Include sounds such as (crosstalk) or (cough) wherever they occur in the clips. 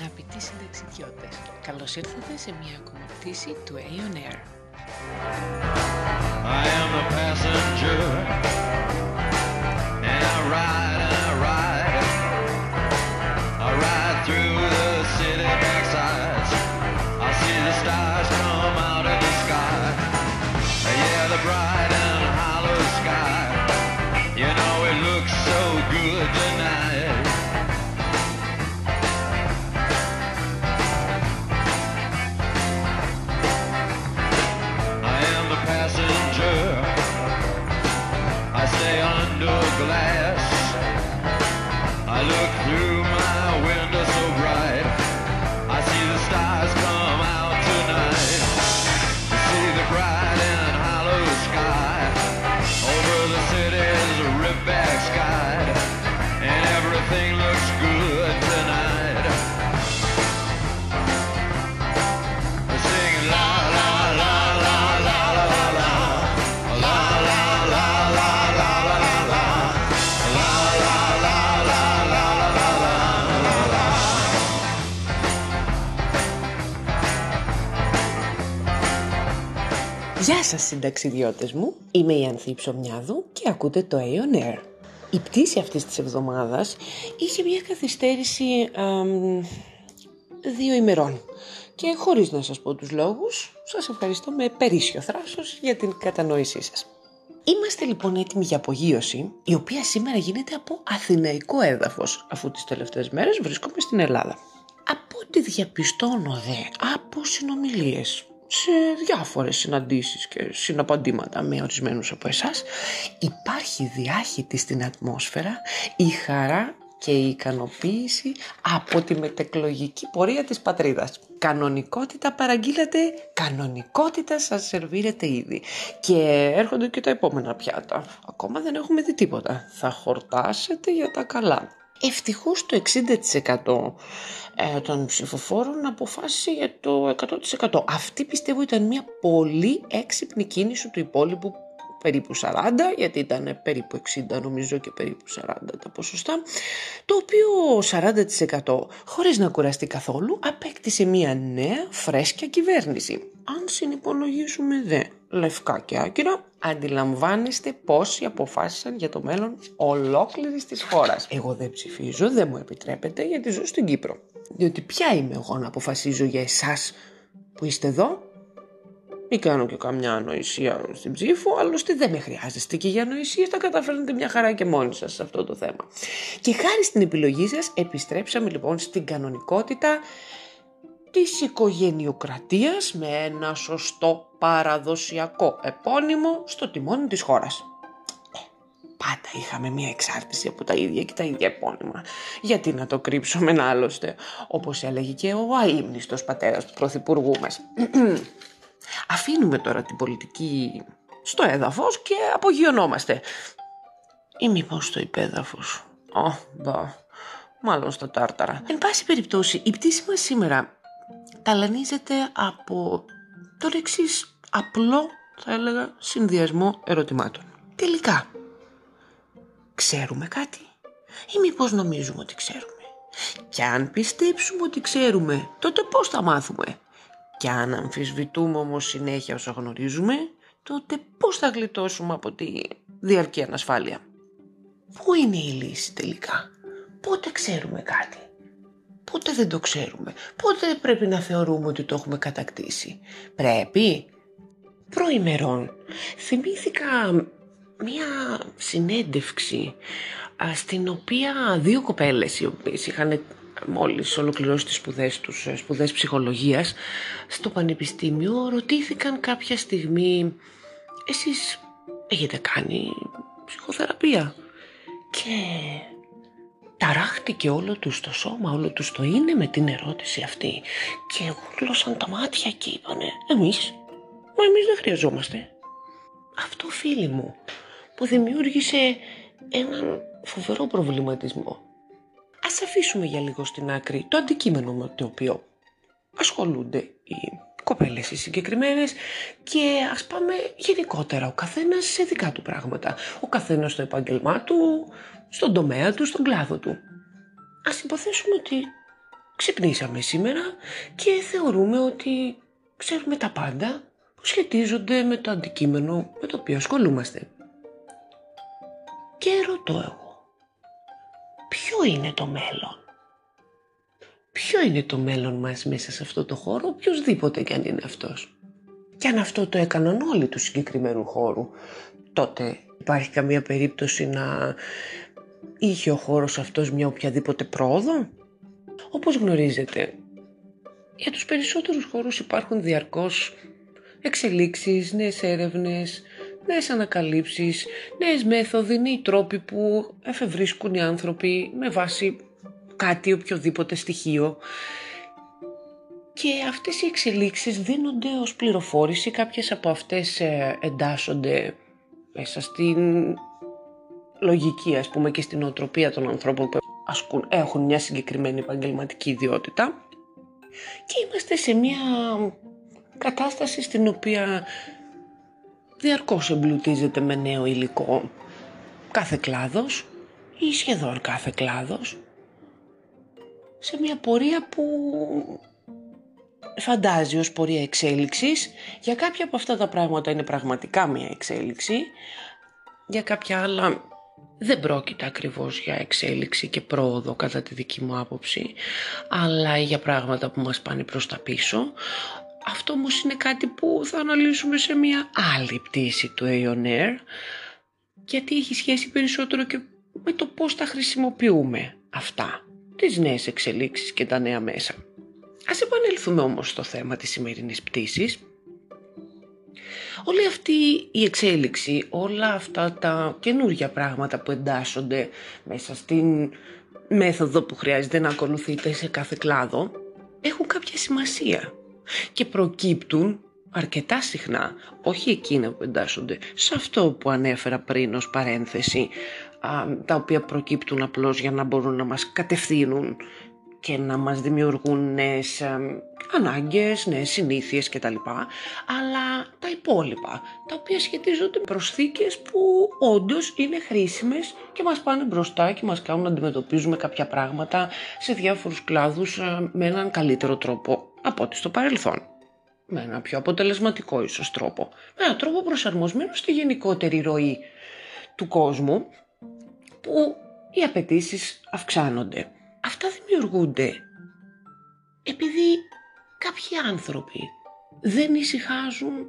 Αγαπητοί συνταξιδιώτες, καλώς ήρθατε σε μια ακόμα πτήση του Aeon Air. I am the passenger, and I ride and I ride. Γεια σας συνταξιδιώτες μου, είμαι η Ανθή Ψωμιάδου και ακούτε το Aeon Air. Η πτήση αυτής της εβδομάδας είχε μια καθυστέρηση αμ, δύο ημερών και χωρίς να σας πω τους λόγους, σας ευχαριστώ με περίσσιο θράσος για την κατανόησή σας. Είμαστε λοιπόν έτοιμοι για απογείωση, η οποία σήμερα γίνεται από αθηναϊκό έδαφος, αφού τις τελευταίες μέρες βρίσκομαι στην Ελλάδα. Από ό,τι διαπιστώνω δε από συνομιλίες σε διάφορες συναντήσεις και συναπαντήματα με ορισμένους από εσάς υπάρχει διάχυτη στην ατμόσφαιρα η χαρά και η ικανοποίηση από τη μετεκλογική πορεία της πατρίδας. Κανονικότητα παραγγείλατε, κανονικότητα σας σερβίρετε ήδη. Και έρχονται και τα επόμενα πιάτα. Ακόμα δεν έχουμε δει τίποτα. Θα χορτάσετε για τα καλά. Ευτυχώς το 60% ε, των ψηφοφόρων αποφάσισε για το 100%. Αυτή πιστεύω ήταν μια πολύ έξυπνη κίνηση του υπόλοιπου περίπου 40, γιατί ήταν περίπου 60 νομίζω και περίπου 40 τα ποσοστά, το οποίο 40% χωρίς να κουραστεί καθόλου απέκτησε μια νέα φρέσκια κυβέρνηση. Αν συνυπολογίσουμε δε λευκά και άκυρα, αντιλαμβάνεστε πόσοι αποφάσισαν για το μέλλον ολόκληρης της χώρας. Εγώ δεν ψηφίζω, δεν μου επιτρέπετε γιατί ζω στην Κύπρο. Διότι ποια είμαι εγώ να αποφασίζω για εσάς που είστε εδώ; Μην κάνω και καμιά ανοησία στην ψήφο, άλλωστε δεν με χρειάζεστε και για ανοησίες τα καταφέρνετε μια χαρά και μόνοι σας σε αυτό το θέμα. Και χάρη στην επιλογή σας επιστρέψαμε λοιπόν στην κανονικότητα της οικογενειοκρατίας με ένα σωστό παραδοσιακό επώνυμο στο τιμόνι της χώρας. Ε, Πάντα είχαμε μία εξάρτηση από τα ίδια και τα ίδια επώνυμα. Γιατί να το κρύψουμε άλλωστε, όπως έλεγε και ο αείμνηστος πατέρας του πρωθυπουργού μας. (clears throat) Αφήνουμε τώρα την πολιτική στο έδαφος και απογειωνόμαστε. Ή μήπως στο υπέδαφος. Ω, μπα, μάλλον στα τάρταρα. Εν πάση περιπτώσει, η πτήση μας σήμερα ταλανίζεται από τον εξής απλό, θα έλεγα, συνδυασμό ερωτημάτων. Τελικά, ξέρουμε κάτι ή μήπως νομίζουμε ότι ξέρουμε; Και αν πιστέψουμε ότι ξέρουμε, τότε πώς θα μάθουμε; Και αν αμφισβητούμε όμως συνέχεια όσα γνωρίζουμε, τότε πώς θα γλιτώσουμε από τη διαρκή ανασφάλεια; Πού είναι η λύση τελικά; Πότε ξέρουμε κάτι; Πότε δεν το ξέρουμε. Πότε πρέπει να θεωρούμε ότι το έχουμε κατακτήσει. Πρέπει. Προημερών θυμήθηκα μία συνέντευξη α, στην οποία δύο κοπέλες οι οποίες είχαν μόλις ολοκληρώσει τις σπουδές τους, ε, σπουδές ψυχολογίας, στο πανεπιστήμιο ρωτήθηκαν κάποια στιγμή «Εσείς έχετε κάνει ψυχοθεραπεία» και ταράχτηκε όλο τους το σώμα, όλο τους το είναι με την ερώτηση αυτή και γούρλωσαν τα μάτια και είπανε «Εμείς, μα εμείς δεν χρειαζόμαστε». Αυτό φίλοι μου που δημιούργησε έναν φοβερό προβληματισμό. Ας ας αφήσουμε για λίγο στην άκρη το αντικείμενο με το οποίο ασχολούνται οι κοπέλες οι συγκεκριμένες και ας πάμε γενικότερα ο καθένας σε δικά του πράγματα. Ο καθένας στο επάγγελμά του, στον τομέα του, στον κλάδο του. Ας υποθέσουμε ότι ξυπνήσαμε σήμερα και θεωρούμε ότι ξέρουμε τα πάντα που σχετίζονται με το αντικείμενο με το οποίο ασχολούμαστε. Και ρωτώ εγώ, ποιο είναι το μέλλον; Ποιο είναι το μέλλον μας μέσα σε αυτό το χώρο, οποιοδήποτε κι αν είναι αυτός. Και αν αυτό το έκαναν όλοι του συγκεκριμένου χώρου, τότε υπάρχει καμία περίπτωση να είχε ο χώρος αυτός μια οποιαδήποτε πρόοδο; Όπως γνωρίζετε, για τους περισσότερους χώρους υπάρχουν διαρκώς εξελίξεις, νέες έρευνες, νέες ανακαλύψεις, νέες μέθοδοι, νέοι τρόποι που εφευρίσκουν οι άνθρωποι με βάση κάτι, οποιοδήποτε στοιχείο. Και αυτές οι εξελίξεις δίνονται ως πληροφόρηση, κάποιες από αυτές ε, εντάσσονται μέσα στην λογική ας πούμε και στην οτροπία των ανθρώπων που ασκούν, έχουν μια συγκεκριμένη επαγγελματική ιδιότητα. Και είμαστε σε μια κατάσταση στην οποία διαρκώς εμπλουτίζεται με νέο υλικό κάθε κλάδος ή σχεδόν κάθε κλάδος σε μια πορεία που φαντάζει ως πορεία εξέλιξης. Για κάποια από αυτά τα πράγματα είναι πραγματικά μια εξέλιξη, για κάποια άλλα δεν πρόκειται ακριβώς για εξέλιξη και πρόοδο κατά τη δική μου άποψη, αλλά για πράγματα που μας πάνε προς τα πίσω. Αυτό όμως είναι κάτι που θα αναλύσουμε σε μια άλλη πτήση του Aeon γιατί έχει σχέση περισσότερο και με το πώς τα χρησιμοποιούμε αυτά, τις νέες εξελίξεις και τα νέα μέσα. Ας επανέλθουμε όμως στο θέμα της σημερινής πτήσης Όλη αυτή η εξέλιξη, όλα αυτά τα καινούργια πράγματα που εντάσσονται μέσα στην μέθοδο που χρειάζεται να ακολουθείτε σε κάθε κλάδο, έχουν κάποια σημασία και προκύπτουν αρκετά συχνά, όχι εκείνα που εντάσσονται, σε αυτό που ανέφερα πριν ως παρένθεση, τα οποία προκύπτουν απλώς για να μπορούν να μας κατευθύνουν και να μας δημιουργούν νέες ανάγκες, νέες συνήθειες κτλ. Αλλά τα υπόλοιπα, τα οποία σχετίζονται με προσθήκες που όντως είναι χρήσιμες και μας πάνε μπροστά και μας κάνουν να αντιμετωπίζουμε κάποια πράγματα σε διάφορους κλάδους ε, με έναν καλύτερο τρόπο από ό,τι στο παρελθόν. Με ένα πιο αποτελεσματικό ίσως τρόπο. Με έναν τρόπο προσαρμοσμένο στη γενικότερη ροή του κόσμου που οι απαιτήσεις αυξάνονται. Αυτά δημιουργούνται επειδή κάποιοι άνθρωποι δεν ησυχάζουν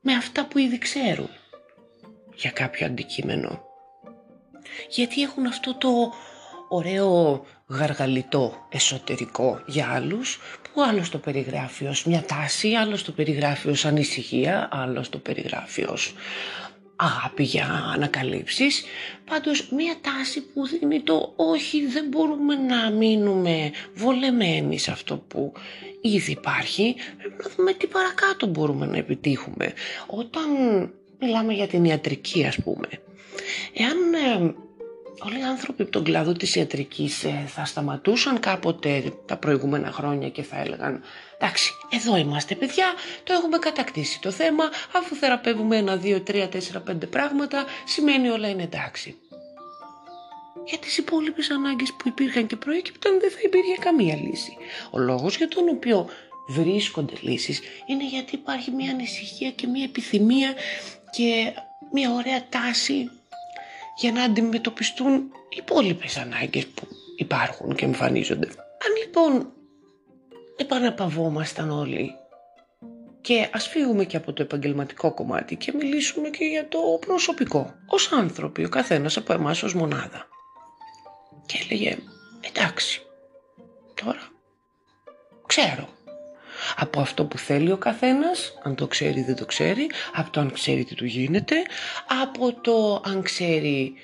με αυτά που ήδη ξέρουν για κάποιο αντικείμενο. Γιατί έχουν αυτό το ωραίο γαργαλιτό εσωτερικό για άλλους που άλλος το περιγράφει ως μια τάση, άλλος το περιγράφει ως ανησυχία, άλλος το περιγράφει ως αγάπη για ανακαλύψεις. Πάντως μία τάση που δίνει το όχι δεν μπορούμε να μείνουμε βολεμένοι σε αυτό που ήδη υπάρχει. Πρέπει να δούμε τι παρακάτω μπορούμε να επιτύχουμε. Όταν μιλάμε για την ιατρική ας πούμε. Εάν ε, όλοι οι άνθρωποι από τον κλάδο της ιατρικής ε, θα σταματούσαν κάποτε τα προηγούμενα χρόνια και θα έλεγαν εντάξει εδώ είμαστε παιδιά το έχουμε κατακτήσει το θέμα αφού θεραπεύουμε ένα, δύο, τρία, τέσσερα, πέντε πράγματα σημαίνει όλα είναι εντάξει. Για τις υπόλοιπες ανάγκες που υπήρχαν και προέκυπταν δεν θα υπήρχε καμία λύση. Ο λόγος για τον οποίο βρίσκονται λύσεις είναι γιατί υπάρχει μια ανησυχία και μια επιθυμία και μια ωραία τάση για να αντιμετωπιστούν οι υπόλοιπες ανάγκες που υπάρχουν και εμφανίζονται. Αν λοιπόν επαναπαυόμασταν όλοι και ας φύγουμε και από το επαγγελματικό κομμάτι και μιλήσουμε και για το προσωπικό. Ως άνθρωποι, ο καθένας από εμάς ως μονάδα. Και έλεγε, εντάξει, τώρα ξέρω από αυτό που θέλει ο καθένας, αν το ξέρει δεν το ξέρει, από το αν ξέρει τι του γίνεται, από το αν ξέρει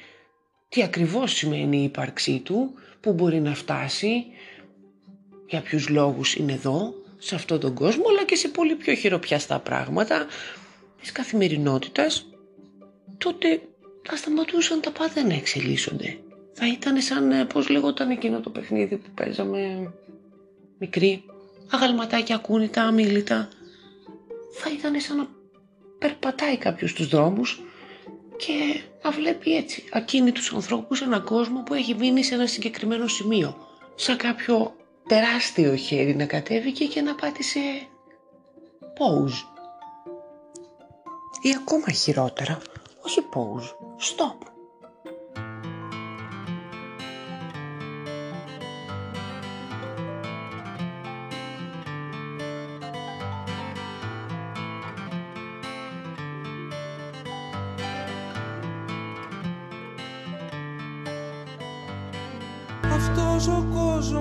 τι ακριβώς σημαίνει η ύπαρξή του, που μπορεί να φτάσει, για ποιους λόγους είναι εδώ, σε αυτόν τον κόσμο, αλλά και σε πολύ πιο χειροπιαστά πράγματα της καθημερινότητας, τότε θα σταματούσαν τα πάντα να εξελίσσονται. Θα ήταν σαν, ε, πώς λεγόταν εκείνο το παιχνίδι που παίζαμε μικρή; Αγαλματάκια ακούνητα, αμήλυτα. Θα ήταν σαν να περπατάει κάποιος στους δρόμους και να βλέπει έτσι ακίνητους ανθρώπους σε έναν κόσμο που έχει μείνει σε ένα συγκεκριμένο σημείο. Σαν κάποιο τεράστιο χέρι να κατέβηκε και να πάτησε pause. Ή ακόμα χειρότερα, όχι pause, stop.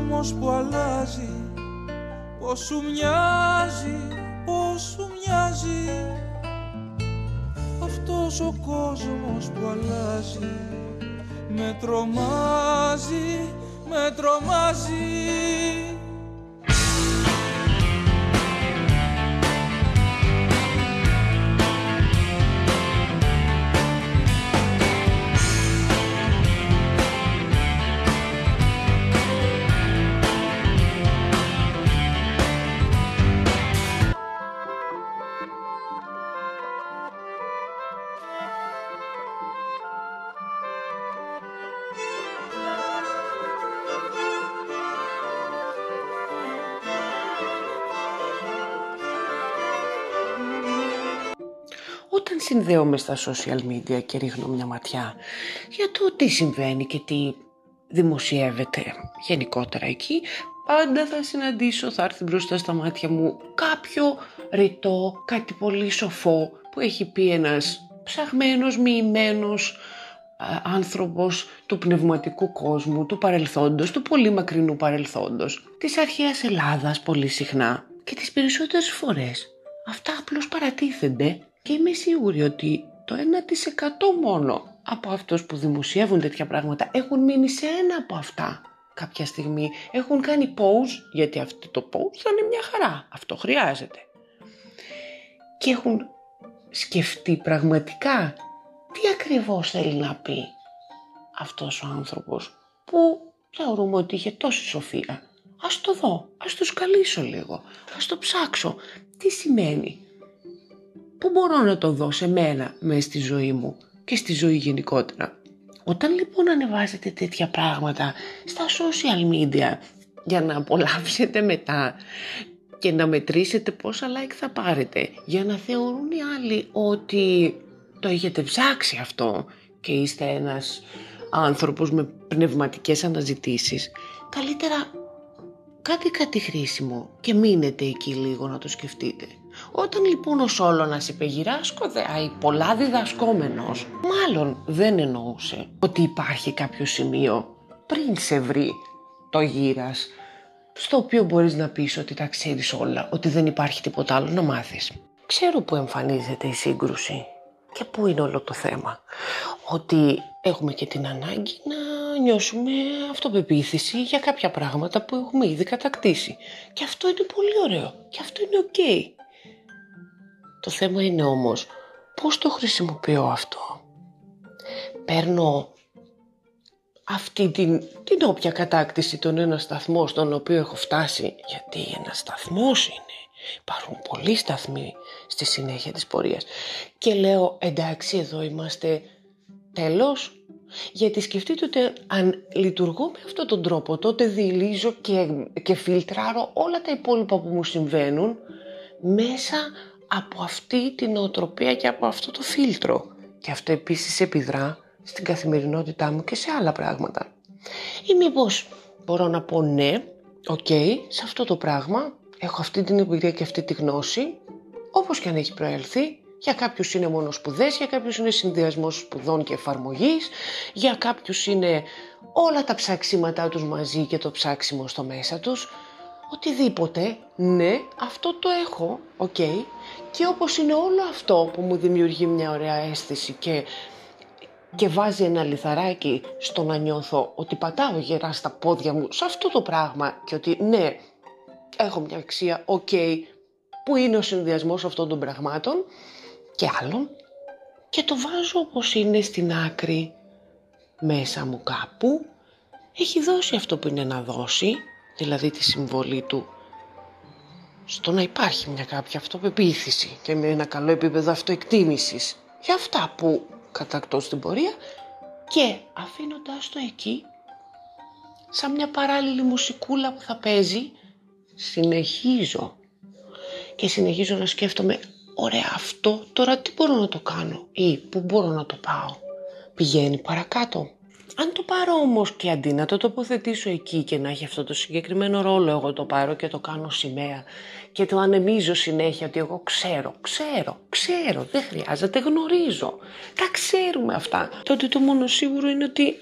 Κόσμος που αλλάζει Πώς σου μοιάζει, πώς σου μοιάζει. Αυτός ο κόσμος που αλλάζει Με τρομάζει, με τρομάζει Όταν συνδέομαι στα social media και ρίχνω μια ματιά για το τι συμβαίνει και τι δημοσιεύεται γενικότερα εκεί, πάντα θα συναντήσω, θα έρθει μπροστά στα μάτια μου κάποιο ρητό, κάτι πολύ σοφό που έχει πει ένας ψαχμένος, μοιημένος α, άνθρωπος του πνευματικού κόσμου, του παρελθόντος, του πολύ μακρινού παρελθόντος, της αρχαίας Ελλάδας πολύ συχνά και τις περισσότερες φορές αυτά απλώς παρατίθενται και είμαι σίγουρη ότι το 1% μόνο από αυτούς που δημοσιεύουν τέτοια πράγματα έχουν μείνει σε ένα από αυτά κάποια στιγμή. Έχουν κάνει pause, γιατί αυτό το pause θα είναι μια χαρά. Αυτό χρειάζεται. Και έχουν σκεφτεί πραγματικά τι ακριβώς θέλει να πει αυτός ο άνθρωπος που θεωρούμε ότι είχε τόση σοφία. Ας το δω, ας το σκαλίσω λίγο, ας το ψάξω. Τι σημαίνει πού μπορώ να το δω σε μένα μέσα στη ζωή μου και στη ζωή γενικότερα. Όταν λοιπόν ανεβάζετε τέτοια πράγματα στα social media για να απολαύσετε μετά και να μετρήσετε πόσα like θα πάρετε για να θεωρούν οι άλλοι ότι το έχετε ψάξει αυτό και είστε ένας άνθρωπος με πνευματικές αναζητήσεις καλύτερα κάτι κάτι χρήσιμο και μείνετε εκεί λίγο να το σκεφτείτε. Όταν λοιπόν ο Σόλωνας είπε γυράσκω αι πολλά διδασκόμενος, μάλλον δεν εννοούσε ότι υπάρχει κάποιο σημείο πριν σε βρει το γύρας, στο οποίο μπορείς να πεις ότι τα ξέρεις όλα, ότι δεν υπάρχει τίποτα άλλο να μάθεις. Ξέρω που εμφανίζεται η σύγκρουση και πού είναι όλο το θέμα. Ότι έχουμε και την ανάγκη να νιώσουμε αυτοπεποίθηση για κάποια πράγματα που έχουμε ήδη κατακτήσει. Και αυτό είναι πολύ ωραίο και αυτό είναι οκ. Το θέμα είναι όμως πώς το χρησιμοποιώ αυτό; Παίρνω αυτή την, την όποια κατάκτηση τον ένα σταθμό στον οποίο έχω φτάσει, γιατί ένας σταθμός είναι. Υπάρχουν πολλοί σταθμοί στη συνέχεια της πορείας. Και λέω εντάξει εδώ είμαστε τέλος. Γιατί σκεφτείτε ότι αν λειτουργώ με αυτόν τον τρόπο τότε διηλίζω και, και φιλτράρω όλα τα υπόλοιπα που μου συμβαίνουν μέσα από αυτή την οτροπία και από αυτό το φίλτρο. Και αυτό επίσης επιδρά στην καθημερινότητά μου και σε άλλα πράγματα. Ή μήπως μπορώ να πω ναι, οκ, σε αυτό το πράγμα έχω αυτή την εμπειρία και αυτή τη γνώση, όπως και αν έχει προέλθει, για κάποιους είναι μόνο σπουδές, για κάποιους είναι συνδυασμός σπουδών και εφαρμογής, για κάποιους είναι όλα τα ψάξιματά τους μαζί και το ψάξιμο στο μέσα τους, οτιδήποτε, ναι, αυτό το έχω, οκ, και όπως είναι όλο αυτό που μου δημιουργεί μια ωραία αίσθηση και, και βάζει ένα λιθαράκι στο να νιώθω ότι πατάω γερά στα πόδια μου σε αυτό το πράγμα και ότι ναι, έχω μια αξία, οκ, που είναι ο συνδυασμός αυτών των πραγμάτων και άλλων. Και το βάζω όπως είναι στην άκρη μέσα μου κάπου. Έχει δώσει αυτό που είναι να δώσει, δηλαδή τη συμβολή του στο να υπάρχει μια κάποια αυτοπεποίθηση και με ένα καλό επίπεδο αυτοεκτίμησης. Για αυτά που κατακτώ στην πορεία και αφήνοντάς το εκεί σαν μια παράλληλη μουσικούλα που θα παίζει συνεχίζω και συνεχίζω να σκέφτομαι ωραία αυτό τώρα τι μπορώ να το κάνω ή πού μπορώ να το πάω πηγαίνει παρακάτω αν το πάρω όμως και αντί να το τοποθετήσω εκεί και να έχει αυτό το συγκεκριμένο ρόλο εγώ το πάρω και το κάνω σημαία και το ανεμίζω συνέχεια ότι εγώ ξέρω, ξέρω, ξέρω, δεν χρειάζεται, γνωρίζω. Τα ξέρουμε αυτά. Τότε το μόνο σίγουρο είναι ότι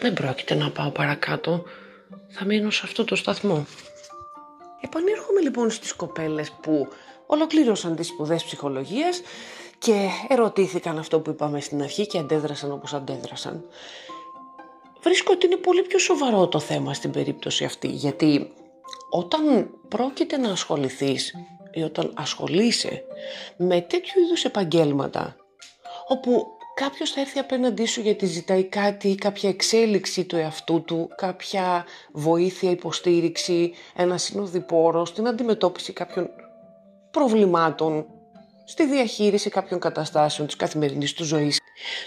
δεν πρόκειται να πάω παρακάτω. Θα μείνω σε αυτό το σταθμό. Επανέρχομαι λοιπόν στις κοπέλες που ολοκλήρωσαν τις σπουδές ψυχολογίας και ερωτήθηκαν αυτό που είπαμε στην αρχή και αντέδρασαν όπως αντέδρασαν. Βρίσκω ότι είναι πολύ πιο σοβαρό το θέμα στην περίπτωση αυτή, γιατί όταν πρόκειται να ασχοληθείς ή όταν ασχολείσαι με τέτοιου είδους επαγγέλματα, όπου κάποιος θα έρθει απέναντί σου γιατί ζητάει κάτι, κάποια εξέλιξη του εαυτού του, κάποια βοήθεια, υποστήριξη, ένα συνοδοιπόρο στην αντιμετώπιση κάποιων προβλημάτων, στη διαχείριση κάποιων καταστάσεων της καθημερινής του ζωής,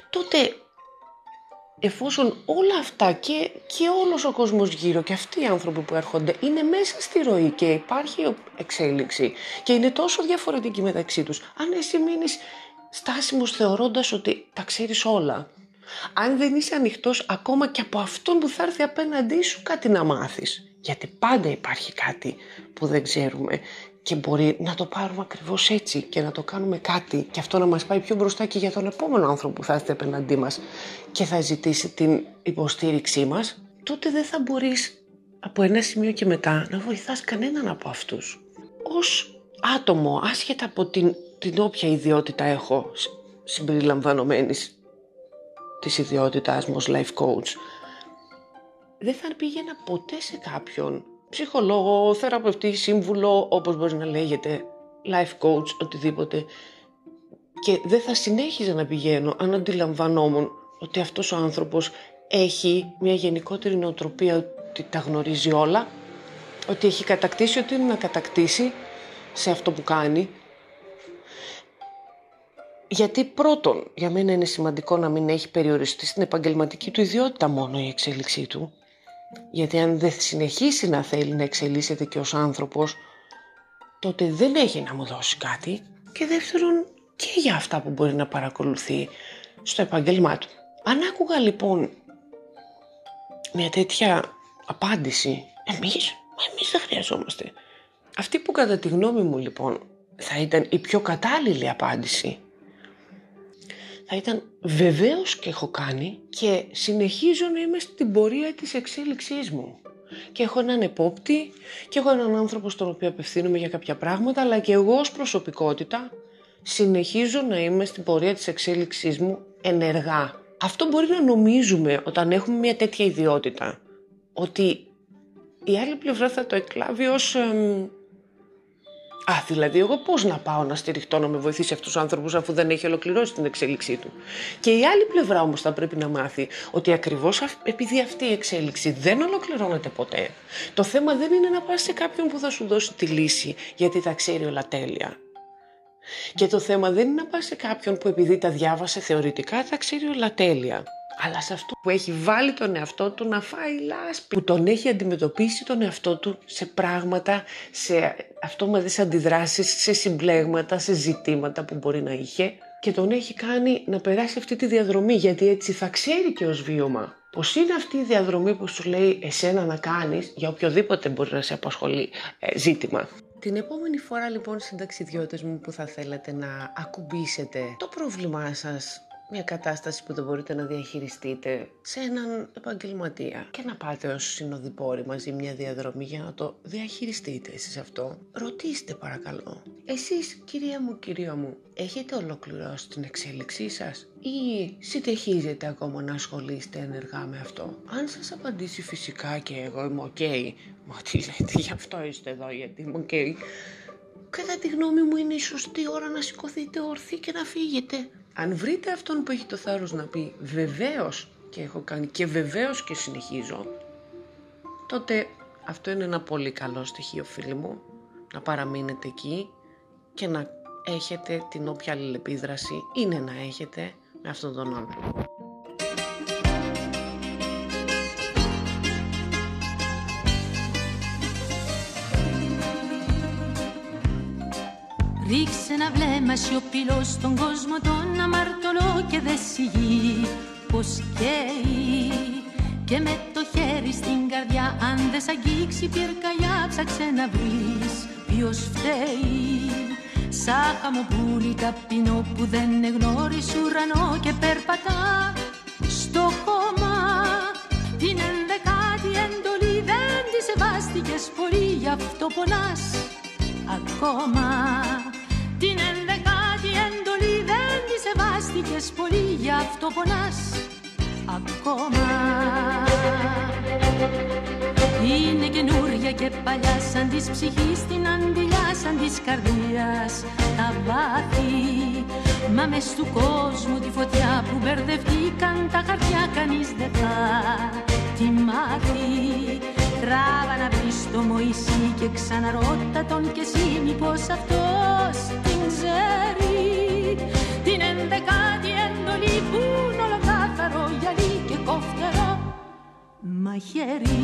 τότε εφόσον όλα αυτά και, και όλος ο κόσμος γύρω και αυτοί οι άνθρωποι που έρχονται είναι μέσα στη ροή και υπάρχει εξέλιξη και είναι τόσο διαφορετικοί μεταξύ τους, αν εσύ μείνεις στάσιμος θεωρώντας ότι τα ξέρεις όλα, αν δεν είσαι ανοιχτός ακόμα και από αυτόν που θα έρθει απέναντί σου κάτι να μάθεις, γιατί πάντα υπάρχει κάτι που δεν ξέρουμε και μπορεί να το πάρουμε ακριβώς έτσι και να το κάνουμε κάτι και αυτό να μας πάει πιο μπροστά και για τον επόμενο άνθρωπο που θα έρθει απέναντί μας και θα ζητήσει την υποστήριξή μας, τότε δεν θα μπορείς από ένα σημείο και μετά να βοηθάς κανέναν από αυτούς. Ως άτομο, άσχετα από την, την όποια ιδιότητα έχω συμπεριλαμβανομένης της ιδιότητάς μου ως life coach, δεν θα πήγαινα ποτέ σε κάποιον ψυχολόγο, θεραπευτή, σύμβουλο, όπως μπορεί να λέγεται, life coach, οτιδήποτε. Και δεν θα συνέχιζα να πηγαίνω αν αντιλαμβανόμουν ότι αυτός ο άνθρωπος έχει μια γενικότερη νοοτροπία ότι τα γνωρίζει όλα, ότι έχει κατακτήσει ό,τι είναι να κατακτήσει σε αυτό που κάνει. Γιατί πρώτον, για μένα είναι σημαντικό να μην έχει περιοριστεί στην επαγγελματική του ιδιότητα μόνο η εξέλιξή του, γιατί αν δεν συνεχίσει να θέλει να εξελίσσεται και ως άνθρωπος, τότε δεν έχει να μου δώσει κάτι και δεύτερον και για αυτά που μπορεί να παρακολουθεί στο επάγγελμά του. Αν άκουγα λοιπόν μια τέτοια απάντηση, εμείς, εμείς δεν χρειαζόμαστε. Αυτή που κατά τη γνώμη μου λοιπόν θα ήταν η πιο κατάλληλη απάντηση θα ήταν βεβαίως και έχω κάνει και συνεχίζω να είμαι στην πορεία της εξέλιξής μου. Και έχω έναν επόπτη και έχω έναν άνθρωπο στον οποίο απευθύνομαι για κάποια πράγματα, αλλά και εγώ ως προσωπικότητα συνεχίζω να είμαι στην πορεία της εξέλιξής μου ενεργά. Αυτό μπορεί να νομίζουμε όταν έχουμε μια τέτοια ιδιότητα, ότι η άλλη πλευρά θα το εκλάβει ως Α, δηλαδή, εγώ πώς να πάω να στηριχτώ να με βοηθήσει αυτού του άνθρωπου αφού δεν έχει ολοκληρώσει την εξέλιξή του; Και η άλλη πλευρά όμως θα πρέπει να μάθει ότι ακριβώς επειδή αυτή η εξέλιξη δεν ολοκληρώνεται ποτέ, το θέμα δεν είναι να πας σε κάποιον που θα σου δώσει τη λύση γιατί τα ξέρει όλα τέλεια. Και το θέμα δεν είναι να πας σε κάποιον που επειδή τα διάβασε θεωρητικά τα ξέρει όλα τέλεια αλλά σε αυτό που έχει βάλει τον εαυτό του να φάει λάσπη, που τον έχει αντιμετωπίσει τον εαυτό του σε πράγματα, σε αυτόμαδες αντιδράσεις, σε συμπλέγματα, σε ζητήματα που μπορεί να είχε και τον έχει κάνει να περάσει αυτή τη διαδρομή γιατί έτσι θα ξέρει και ως βίωμα πως είναι αυτή η διαδρομή που σου λέει εσένα να κάνεις για οποιοδήποτε μπορεί να σε απασχολεί ε, ζήτημα. Την επόμενη φορά λοιπόν συνταξιδιώτες μου που θα θέλετε να ακουμπήσετε το πρόβλημά σας μια κατάσταση που δεν μπορείτε να διαχειριστείτε σε έναν επαγγελματία και να πάτε ως συνοδοιπόροι μαζί μια διαδρομή για να το διαχειριστείτε εσείς αυτό. Ρωτήστε παρακαλώ. Εσείς κυρία μου, κυρία μου, έχετε ολοκληρώσει την εξέλιξή σας ή συνεχίζετε ακόμα να ασχολείστε ενεργά με αυτό; Αν σας απαντήσει φυσικά και εγώ είμαι ok, okay, μα τι λέτε γι' αυτό είστε εδώ γιατί είμαι ok, okay. κατά τη γνώμη μου είναι η σωστή ώρα να σηκωθείτε ορθή και να φύγετε. Αν βρείτε αυτόν που έχει το θάρρος να πει βεβαίως και έχω κάνει και βεβαίως και συνεχίζω, τότε αυτό είναι ένα πολύ καλό στοιχείο φίλοι μου, να παραμείνετε εκεί και να έχετε την όποια αλληλεπίδραση είναι να έχετε με αυτόν τον άνθρωπο. Ρίξε ένα βλέμμα σιωπηλό στον κόσμο τον αμαρτωλό και δε σιγεί πως καίει και με το χέρι στην καρδιά αν δεν σ' αγγίξει πυρκαγιά ψάξε να βρεις ποιος φταίει. Σαν χαμοπούλι ταπεινό που δεν γνώρισε ουρανό και περπατά στο χώμα. Την ενδεκάτη εντολή δεν τη σεβάστηκες πολύ γι' αυτό πονάς ακόμα την ενδεκάτη εντολή δεν της σεβάστηκες πολύ γι' αυτό πονάς ακόμα. Είναι καινούρια και παλιά σαν της ψυχής την αντιλιά σαν της καρδίας τα βάθη. Μα μες του κόσμου τη φωτιά που μπερδευτήκαν τα χαρτιά κανείς δεν θα τη μάθει. Τράβα να βρεις το Μωυσή και ξαναρώτα τον και εσύ μήπως αυτός την ξέρει Την ενδεκάτη εντολή που είναι ολοκάθαρο γυαλί και κοφτερό μαχαίρι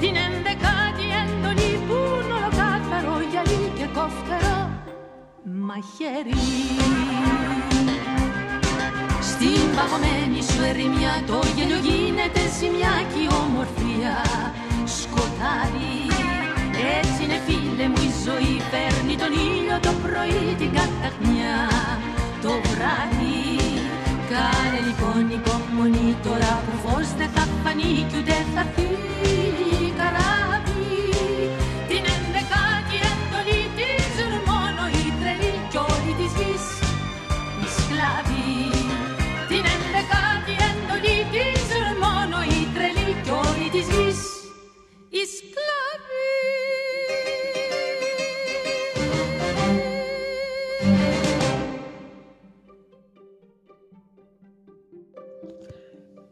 Την ενδεκάτη εντολή που είναι ολοκάθαρο γυαλί και κοφτερό μαχαίρι στην παγωμένη σου ερημιά το γέλιο γίνεται ζημιά και η ομορφία σκοτάδι Έτσι είναι φίλε μου το πρωί την καταχνιά το βράδυ Κάνε λοιπόν υπομονή τώρα που φως δεν θα φανεί κι ούτε θα φύγει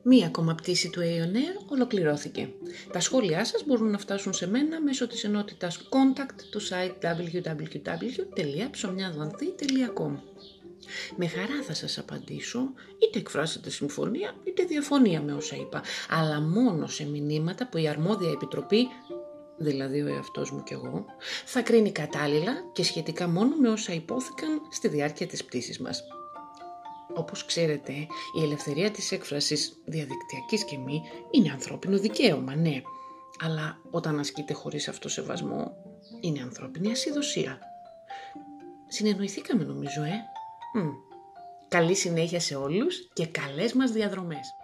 Μία ακόμα πτήση του Aeon Air ολοκληρώθηκε. Τα σχόλιά σας μπορούν να φτάσουν σε μένα μέσω της ενότητας contact του site www.ψωμιαδοανθή.com Με χαρά θα σας απαντήσω, είτε εκφράσετε συμφωνία, είτε διαφωνία με όσα είπα, αλλά μόνο σε μηνύματα που η αρμόδια επιτροπή, δηλαδή ο εαυτός μου κι εγώ, θα κρίνει κατάλληλα και σχετικά μόνο με όσα υπόθηκαν στη διάρκεια της πτήσης μας. Όπως ξέρετε, η ελευθερία της έκφρασης διαδικτυακής και μη είναι ανθρώπινο δικαίωμα, ναι. Αλλά όταν ασκείται χωρίς αυτό σεβασμό, είναι ανθρώπινη ασυδοσία. Συνεννοηθήκαμε νομίζω, ε. Μμ. Καλή συνέχεια σε όλους και καλές μας διαδρομές.